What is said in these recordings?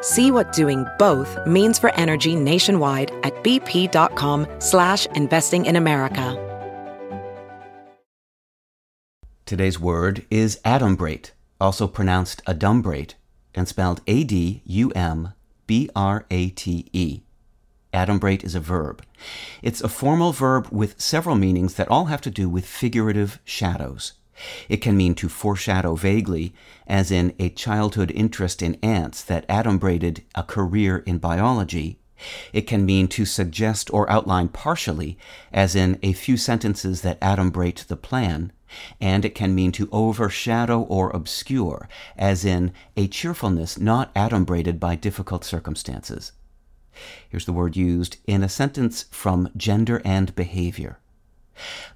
See what doing both means for energy nationwide at bp.com slash investing in America. Today's word is adumbrate, also pronounced adumbrate, and spelled A-D-U-M-B-R-A-T-E. Adumbrate is a verb. It's a formal verb with several meanings that all have to do with figurative shadows. It can mean to foreshadow vaguely, as in a childhood interest in ants that adumbrated a career in biology. It can mean to suggest or outline partially, as in a few sentences that adumbrate the plan. And it can mean to overshadow or obscure, as in a cheerfulness not adumbrated by difficult circumstances. Here's the word used in a sentence from Gender and Behavior.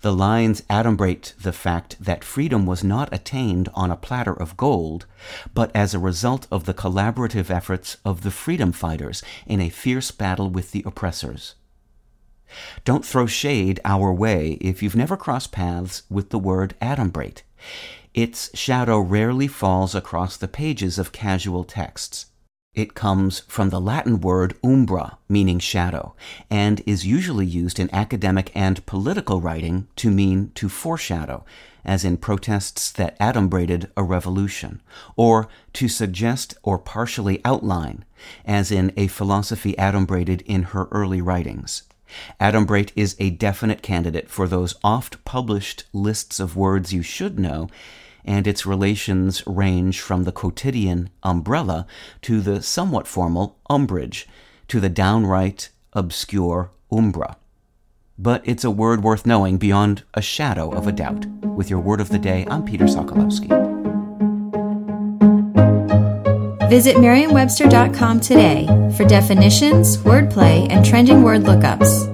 The lines adumbrate the fact that freedom was not attained on a platter of gold, but as a result of the collaborative efforts of the freedom fighters in a fierce battle with the oppressors. Don't throw shade our way if you've never crossed paths with the word adumbrate. Its shadow rarely falls across the pages of casual texts. It comes from the Latin word umbra, meaning shadow, and is usually used in academic and political writing to mean to foreshadow, as in protests that adumbrated a revolution, or to suggest or partially outline, as in a philosophy adumbrated in her early writings. Adumbrate is a definite candidate for those oft published lists of words you should know and its relations range from the quotidian umbrella to the somewhat formal umbrage to the downright obscure umbra. But it's a word worth knowing beyond a shadow of a doubt. With your word of the day, I'm Peter Sokolowski. Visit Merriam-Webster.com today for definitions, wordplay, and trending word lookups.